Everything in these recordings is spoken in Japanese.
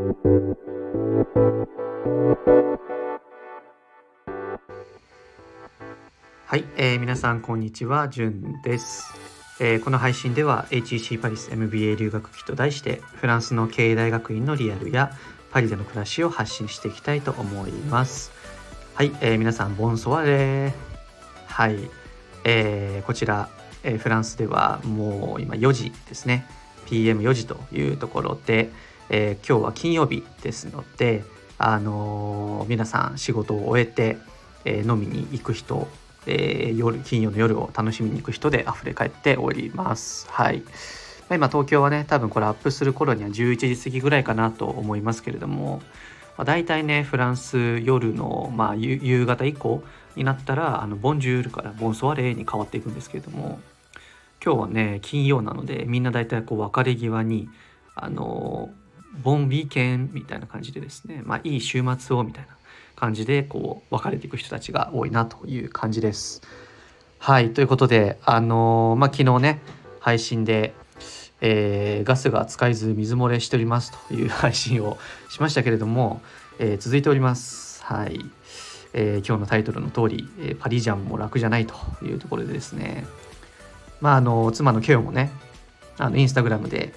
はい、えー、皆さんこんにちは、じゅんです、えー、この配信では HEC パリス MBA 留学期と題してフランスの経営大学院のリアルやパリでの暮らしを発信していきたいと思います。はい、えー、皆さんボンソワレー。はい、えー、こちら、えー、フランスではもう今4時ですね。PM4 時というところで、えー、今日は金曜日ですので、あのー、皆さん仕事を終えて、えー、飲みに行く人、え、夜金曜の夜を楽しみに行く人で溢れ返っております。はい。今東京はね多分これアップする頃には11時過ぎぐらいかなと思いますけれども、まあ、大体ねフランス夜の、まあ、夕方以降になったらあのボンジュールからボンソワレーに変わっていくんですけれども今日はね金曜なのでみんな大体こう別れ際にあのボンビーケンみたいな感じでですねまあいい週末をみたいな感じでこう別れていく人たちが多いなという感じです。はいということであのまあ昨日ね配信でえー、ガスが使えず水漏れしておりますという配信をしましたけれども、えー、続いております。はい。えー、今日のタイトルの通り、えパリジャンも楽じゃないというところでですね、まあ、あの、妻のケオもね、あの、インスタグラムで、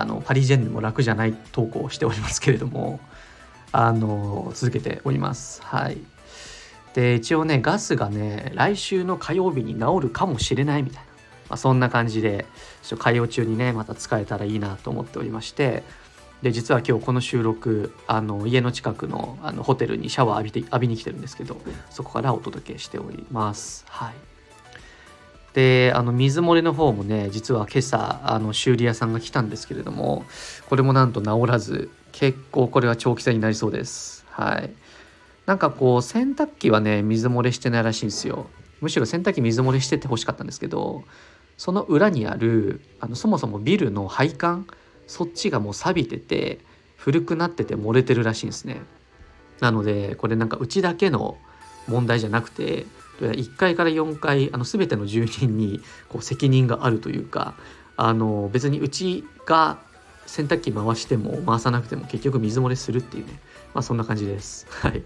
あの、パリジェンヌも楽じゃない投稿をしておりますけれども、あの、続けております。はい。で、一応ね、ガスがね、来週の火曜日に治るかもしれないみたいな。まあ、そんな感じでちょっと会話中にねまた使えたらいいなと思っておりましてで実は今日この収録あの家の近くのあのホテルにシャワー浴びて浴びに来てるんですけどそこからお届けしております。はいであの水漏れの方もね実は今朝あの修理屋さんが来たんですけれどもこれもなんと治らず結構これは長期戦になりそうです。はい。なんかこう洗濯機はね水漏れしてないらしいんですよ。むしろ洗濯機水漏れしててほしかったんですけどその裏にあるあのそもそもビルの配管そっちがもう錆びてて古くなってて漏れてるらしいんですね。なのでこれなんかうちだけの問題じゃなくて1階から4階あの全ての住人にこう責任があるというかあの別にうちが洗濯機回しても回さなくても結局水漏れするっていうねまあそんな感じですはい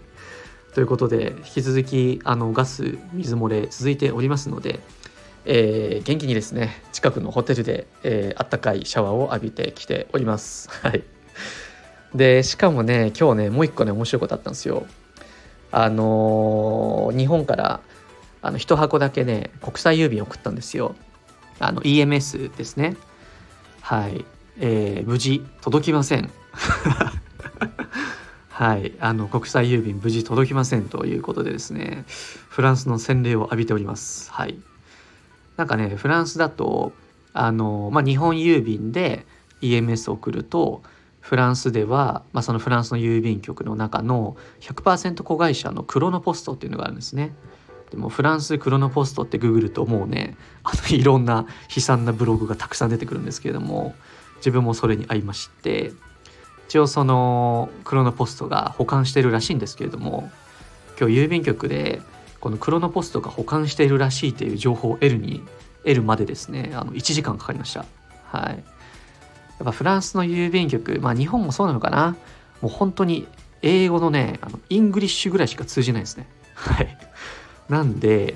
ということで引き続きあのガス水漏れ続いておりますのでえー、元気にですね近くのホテルで、えー、あったかいシャワーを浴びてきております。はい、でしかもね今日ねもう一個ね面白いことあったんですよ。あのー、日本からあの1箱だけね国際郵便送ったんですよ。あの EMS ですね。はい、えー、無事届きません。はい、あの国際郵便無事届きませんということでですねフランスの洗礼を浴びております。はいなんかねフランスだとあの、まあ、日本郵便で EMS 送るとフランスでは、まあ、そのフランスの郵便局の中の100%子会社のクロノポストっていうのがあるんですね。でもフランスクロノポストってググるともうねあのいろんな悲惨なブログがたくさん出てくるんですけれども自分もそれに合いまして一応そのクロノポストが保管してるらしいんですけれども今日郵便局でこのクロノポストが保管しているらしいという情報を得るに得るまでですねあの1時間かかりました。はい。やっぱフランスの郵便局まあ日本もそうなのかな。もう本当に英語のねあのイングリッシュぐらいしか通じないですね。はい。なんで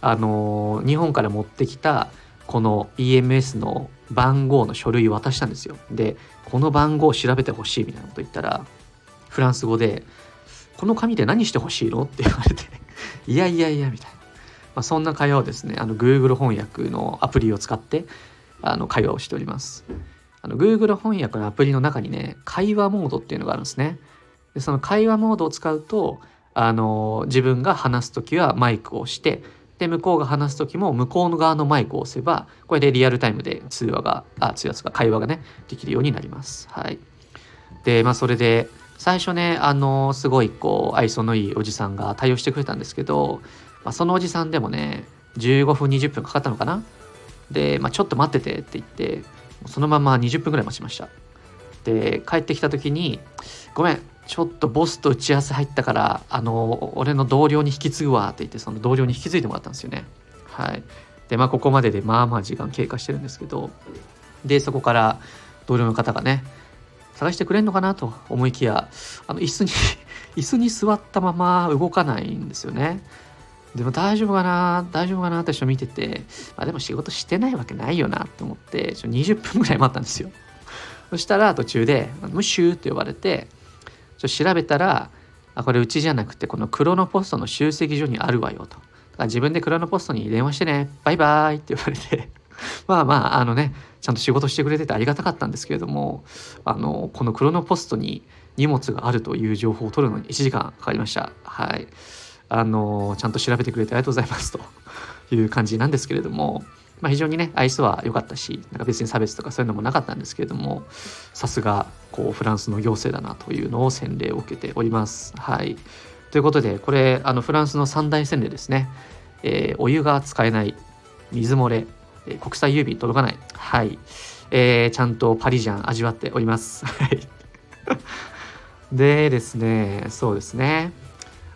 あの、日本から持ってきたこの EMS の番号の書類を渡したんですよ。でこの番号を調べてほしいみたいなこと言ったらフランス語で「この紙で何してほしいの?」って言われて いやいやいやみたいな、まあ、そんな会話をですねあの Google 翻訳のアプリを使ってあの会話をしております。あの Google 翻訳のアプリの中にね会話モードっていうのがあるんですね。でその会話モードを使うとあの自分が話す時はマイクをしてで向こうが話す時も向こうの側のマイクを押せばこれでリアルタイムで通話があ通話が会話がねできるようになります。はい。でまあそれで最初ねあのすごいこう愛想のいいおじさんが対応してくれたんですけど、まあ、そのおじさんでもね15分20分かかったのかな？で、まあ、ちょっと待っててって言ってそのまま20分ぐらい待ちました。で帰ってきた時に「ごめんちょっとボスと打ち合わせ入ったからあの俺の同僚に引き継ぐわ」って言ってその同僚に引き継いでもらったんですよねはいでまあここまででまあまあ時間経過してるんですけどでそこから同僚の方がね探してくれんのかなと思いきやあの椅子に 椅子に座ったまま動かないんですよね。でも大丈夫かな大丈夫かなって人見てて、まあ、でも仕事してないわけないよなと思ってちょ20分ぐらい待ったんですよ。そしたら途中で「ムシュー」って呼ばれてちょ調べたらあこれうちじゃなくてこのクロノポストの集積所にあるわよと。だから自分でクロノポストに電話してねバイバイって言われて まあまああのねちゃんと仕事してくれててありがたかったんですけれどもあのこのクロノポストに荷物があるという情報を取るのに1時間かかりました。はい。あのちゃんと調べてくれてありがとうございますという感じなんですけれども、まあ、非常にね愛想は良かったしなんか別に差別とかそういうのもなかったんですけれどもさすがこうフランスの行政だなというのを洗礼を受けております。はい。ということでこれあのフランスの三大洗礼ですね、えー、お湯が使えない水漏れ、えー、国際郵便届かない。はい、えー、ちゃんとパリジャン味わっております。はい。でですねそうですね。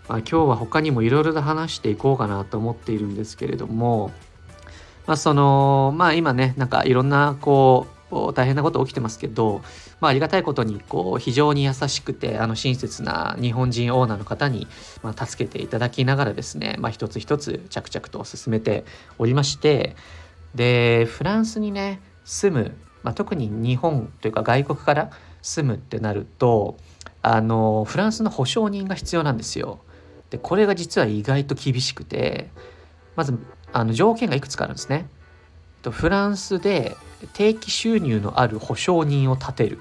まあ、今日は他にもいろいろと話していこうかなと思っているんですけれども、まあ、そのまあ今ねなんかいろんなこう大変なこと起きてますけど、まあ、ありがたいことにこう非常に優しくてあの親切な日本人オーナーの方に、まあ、助けていただきながらですね、まあ、一つ一つ着々と進めておりましてでフランスにね住む、まあ、特に日本というか外国から住むってなるとあのフランスの保証人が必要なんですよ。でこれが実は意外と厳しくてまずあの条件がいくつかあるんですね。フランスで定期収入のある保証人を立てる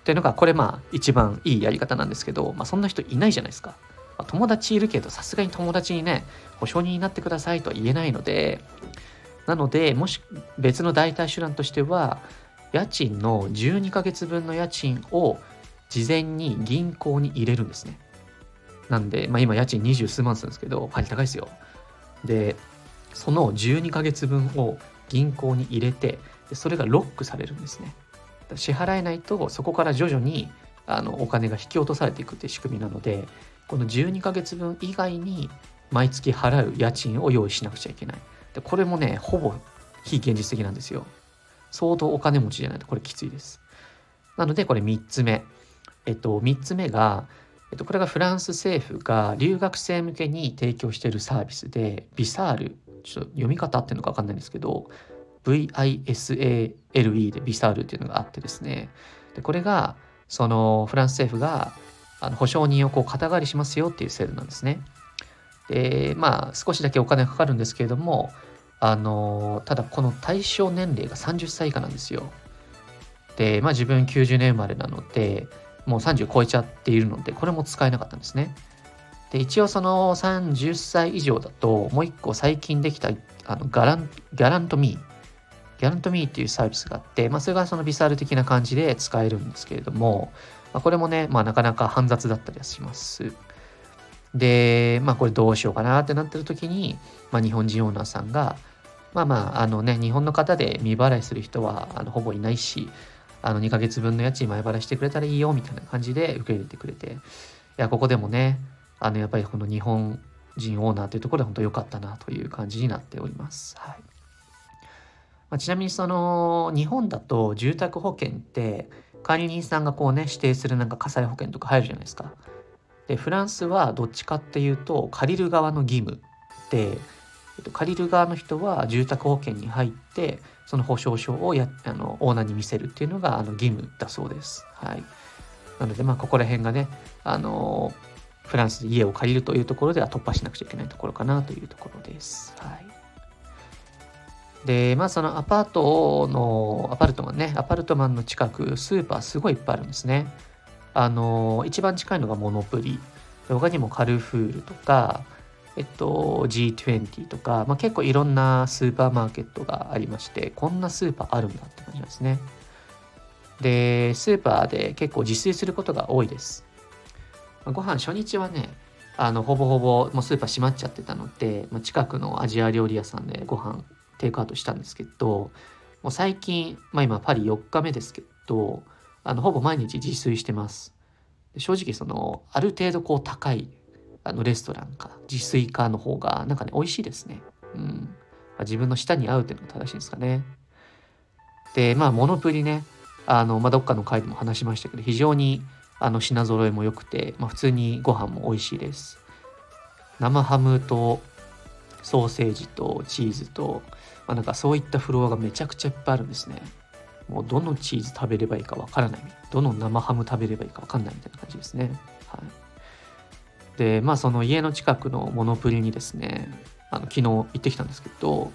っていうのがこれまあ一番いいやり方なんですけど、まあ、そんな人いないじゃないですか。ま、友達いるけどさすがに友達にね保証人になってくださいとは言えないのでなのでもし別の代替手段としては家賃の12ヶ月分の家賃を事前に銀行に入れるんですね。なんで、まあ、今家賃二十数万するんですけど、パリ高いですよ。で、その12ヶ月分を銀行に入れて、それがロックされるんですね。支払えないと、そこから徐々にあのお金が引き落とされていくっていう仕組みなので、この12ヶ月分以外に毎月払う家賃を用意しなくちゃいけない。でこれもね、ほぼ非現実的なんですよ。相当お金持ちじゃないとこれきついです。なのでこれ3つ目。えっと、3つ目が、えっと、これがフランス政府が留学生向けに提供しているサービスで、ビサール、ちょっと読み方っていうのか分かんないんですけど、VISALE でビサールっていうのがあってですね、でこれが、そのフランス政府があの保証人をこう肩代わりしますよっていう制度なんですね。で、まあ、少しだけお金がかかるんですけれども、あのただこの対象年齢が30歳以下なんですよ。で、まあ自分90年生まれなので、もう30超えちゃっているので、これも使えなかったんですね。で、一応その30歳以上だと、もう一個最近できたあのガランギャラントミー、ギャラントミーっていうサービスがあって、まあ、それがそのビサール的な感じで使えるんですけれども、まあ、これもね、まあ、なかなか煩雑だったりはします。で、まあ、これどうしようかなってなってる時に、まあ、日本人オーナーさんが、まあまあ、あのね、日本の方で未払いする人はあのほぼいないし、あの2ヶ月分の家賃前払いしてくれたらいいよみたいな感じで受け入れてくれていやここでもねあのやっぱりこの日本人オーナーというところで本当良かったなという感じになっております。はいまあ、ちなみにその日本だと住宅保険って管理人さんがこうね指定するなんか火災保険とか入るじゃないですか。でフランスはどっちかっていうと借りる側の義務で、えっと、借りる側の人は住宅保険に入ってその保証書をやあのオーナーに見せるっていうのがあの義務だそうです。はい、なのでまあここら辺がねあのフランスで家を借りるというところでは突破しなくちゃいけないところかなというところです。はい、でまあそのアパートのアパルトマンねアパルトマンの近くスーパーすごいいっぱいあるんですね。あの一番近いのがモノプリ他にもカルフールとかえっと、G20 とか、まあ、結構いろんなスーパーマーケットがありまして、こんなスーパーあるんだって感じなんですね。で、スーパーで結構自炊することが多いです。ご飯初日はね、あのほぼほぼもうスーパー閉まっちゃってたので、まあ、近くのアジア料理屋さんでご飯テイクアウトしたんですけど、もう最近、まあ今パリ4日目ですけど、あのほぼ毎日自炊してます。正直そのある程度こう高いあのレストランか自炊かの方がなんかね美味しいですね。うん。まあ、自分の舌に合うっていうのが正しいんですかね。でまあモノプリねあの、まあ、どっかの回でも話しましたけど非常にあの品揃えも良くて、まあ、普通にご飯も美味しいです。生ハムとソーセージとチーズと、まあ、なんかそういったフロアがめちゃくちゃいっぱいあるんですね。もうどのチーズ食べればいいかわからない。どの生ハム食べればいいかわかんないみたいな感じですね。はい。でまあその家の近くのモノプリにですねあの昨日行ってきたんですけど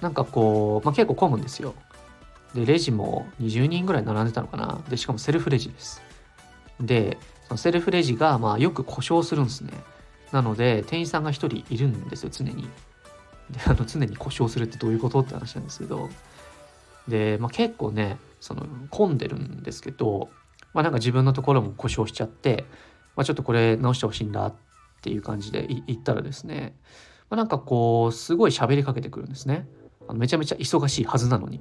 なんかこう、まあ、結構混むんですよ。でレジも20人ぐらい並んでたのかな。でしかもセルフレジです。でそのセルフレジがまあよく故障するんですね。なので店員さんが1人いるんですよ常に。であの常に故障するってどういうことって話なんですけど。で、まあ、結構ねその混んでるんですけど、まあ、なんか自分のところも故障しちゃって、まあ、ちょっとこれ直してほしいんだっていう感じで言ったらですね、まあ、なんかこうすごい喋りかけてくるんですね。あのめちゃめちゃ忙しいはずなのに。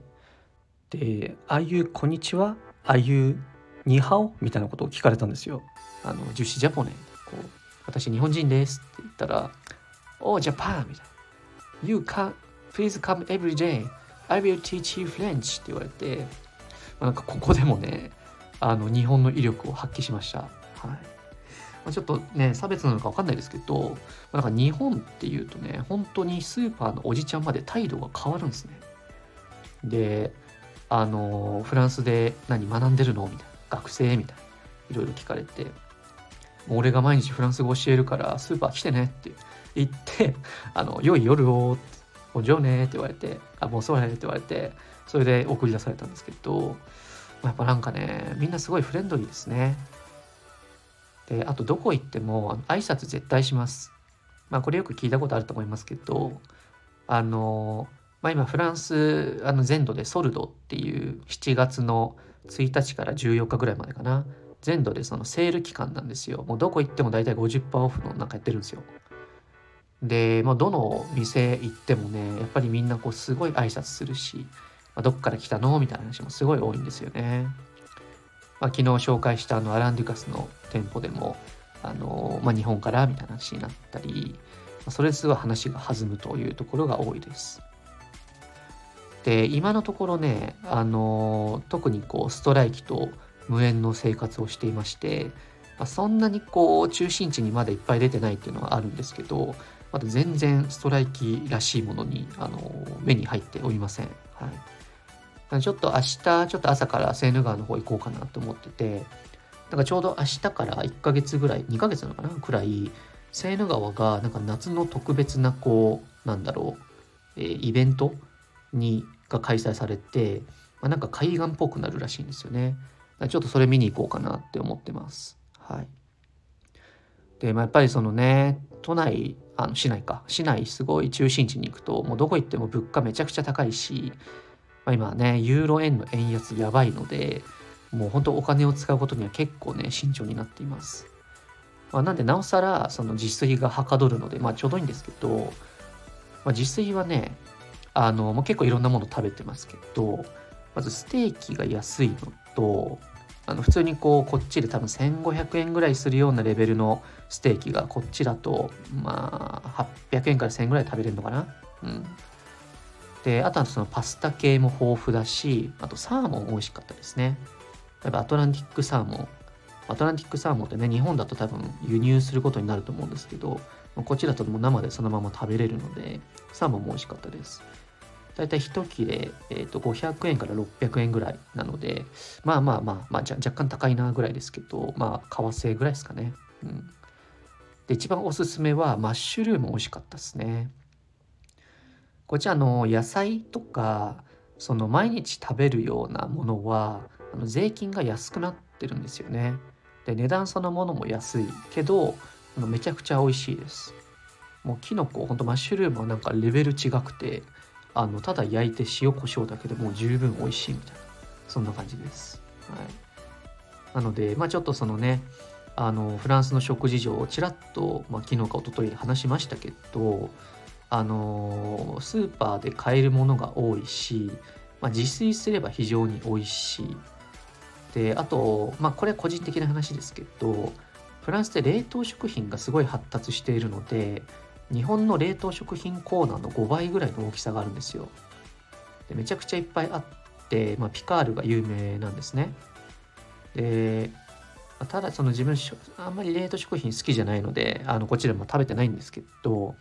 で「ああいうこんにちは？ああいうニハオ?」みたいなことを聞かれたんですよあの樹脂ジャポネこう私日本人ですって言ったら「おジャパン」みたいな「You can please come every day I will teach you French って言われて、まあ、なんかここでもねあの日本の威力を発揮しました。はいま、ちょっとね差別なのか分かんないですけど、ま、なんか日本っていうとね本当にスーパーのおじちゃんまで態度が変わるんですね。であのフランスで何学んでるの？みたいな学生みたいないろいろ聞かれて俺が毎日フランス語教えるからスーパー来てねって言って「あの良い夜を」ってお嬢ねって言われて、あ、もうそうやねって言われて、それで送り出されたんですけど、やっぱなんかね、みんなすごいフレンドリーですね。で、あとどこ行っても挨拶絶対します。まあこれよく聞いたことあると思いますけど、あの、まあ今フランスあの全土でソルドっていう7月の1日から14日ぐらいまでかな。全土でそのセール期間なんですよ。もうどこ行っても大体50%オフのなんかやってるんですよ。で、まあ、どの店行ってもねやっぱりみんなこうすごい挨拶するし、まあ、どっから来たのみたいな話もすごい多いんですよね。まあ、昨日紹介したあのアラン・デュカスの店舗でもあの、まあ、日本からみたいな話になったり、まあ、それすごい話が弾むというところが多いです。で今のところねあの特にこうストライキと無縁の生活をしていまして、まあ、そんなにこう中心地にまだいっぱい出てないっていうのはあるんですけどまだ全然ストライキらしいものにあの目に入っておりません。はい、ちょっと明日ちょっと朝からセーヌ川の方行こうかなと思っててなんかちょうど明日から1ヶ月ぐらい2ヶ月なのかなくらいセーヌ川がなんか夏の特別なこうなんだろう、えー、イベントにが開催されて、まあ、なんか海岸っぽくなるらしいんですよね。ちょっとそれ見に行こうかなって思ってます。はい。で、まあ、やっぱりそのね都内あの市内か市内すごい中心地に行くともうどこ行っても物価めちゃくちゃ高いし、まあ、今ねユーロ円の円安やばいのでもう本当お金を使うことには結構ね慎重になっています、まあ、なんでなおさらその自炊がはかどるのでまあちょうどいいんですけど、まあ、自炊はねあの、まあ、結構いろんなもの食べてますけどまずステーキが安いのとあの普通にこうこっちで多分1500円ぐらいするようなレベルのステーキがこっちだとまあ800円から1000円ぐらい食べれるのかな？うん。であとはそのパスタ系も豊富だしあとサーモン美味しかったですね。やっぱアトランティックサーモン。アトランティックサーモンってね日本だと多分輸入することになると思うんですけどこっちだともう生でそのまま食べれるのでサーモンも美味しかったです。だいたい1切れ、えー、と500円から600円ぐらいなので、まあまあまあ、まあ、若干高いなぐらいですけど、まあ、為替ぐらいですかね。うん。で、一番おすすめは、マッシュルーム美味しかったですね。こちらの野菜とか、その毎日食べるようなものは、あの税金が安くなってるんですよね。で、値段そのものも安いけど、あのめちゃくちゃ美味しいです。もうキノコ、ほんとマッシュルームはなんかレベル違くて、あのただ焼いて塩コショウだけでもう十分美味しいみたいな。そんな感じです、はい、なのでまあちょっとそのねあのフランスの食事情をちらっと、まあ、昨日か一昨日話しましたけどあのスーパーで買えるものが多いし、まあ、自炊すれば非常に美味しい。であとまあこれは個人的な話ですけどフランスで冷凍食品がすごい発達しているので日本の冷凍食品コーナーの5倍ぐらいの大きさがあるんですよ。でめちゃくちゃいっぱいあって、まあ、ピカールが有名なんですね。でただその自分あんまり冷凍食品好きじゃないのであのこちらも食べてないんですけど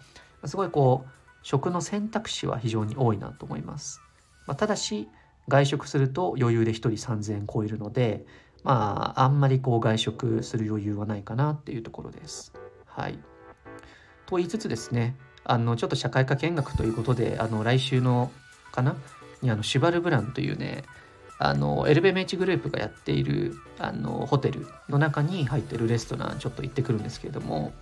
すごいこう食の選択肢は非常に多いなと思います。まあ、ただし外食すると余裕で1人3,000円超えるのでまああんまりこう外食する余裕はないかなっていうところです。はい、と言いつつですねあのちょっと社会科見学ということであの来週のかなにあのシュバルブランというねあのエルベメイチグループがやっているあのホテルの中に入ってるレストランちょっと行ってくるんですけれども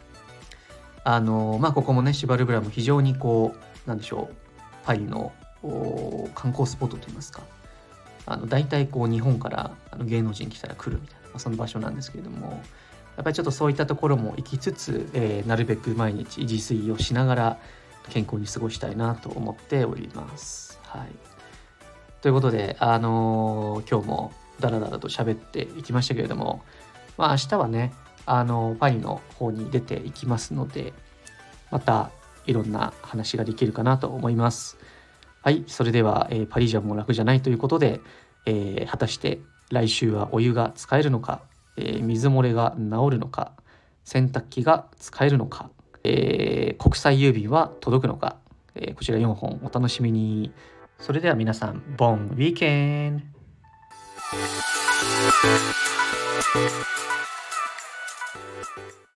あのまあここもねシュバルブランも非常にこうなんでしょうパリの観光スポットといいますかあの大体こう日本からあの芸能人来たら来るみたいな、まあ、その場所なんですけれどもやっぱりちょっとそういったところも行きつつ、えー、なるべく毎日自炊をしながら健康に過ごしたいなと思っております。はい、ということで、あのー、今日もダラダラと喋っていきましたけれども、まあ、明日はね、あのー、パリの方に出ていきますのでまたいろんな話ができるかなと思います。はい、それでは、えー、パリジャンも楽じゃないということで、えー、果たして来週はお湯が使えるのか、えー、水漏れが治るのか、洗濯機が使えるのか、え国際郵便は届くのか、えこちら4本お楽しみに。それでは皆さん、ボンウィーケン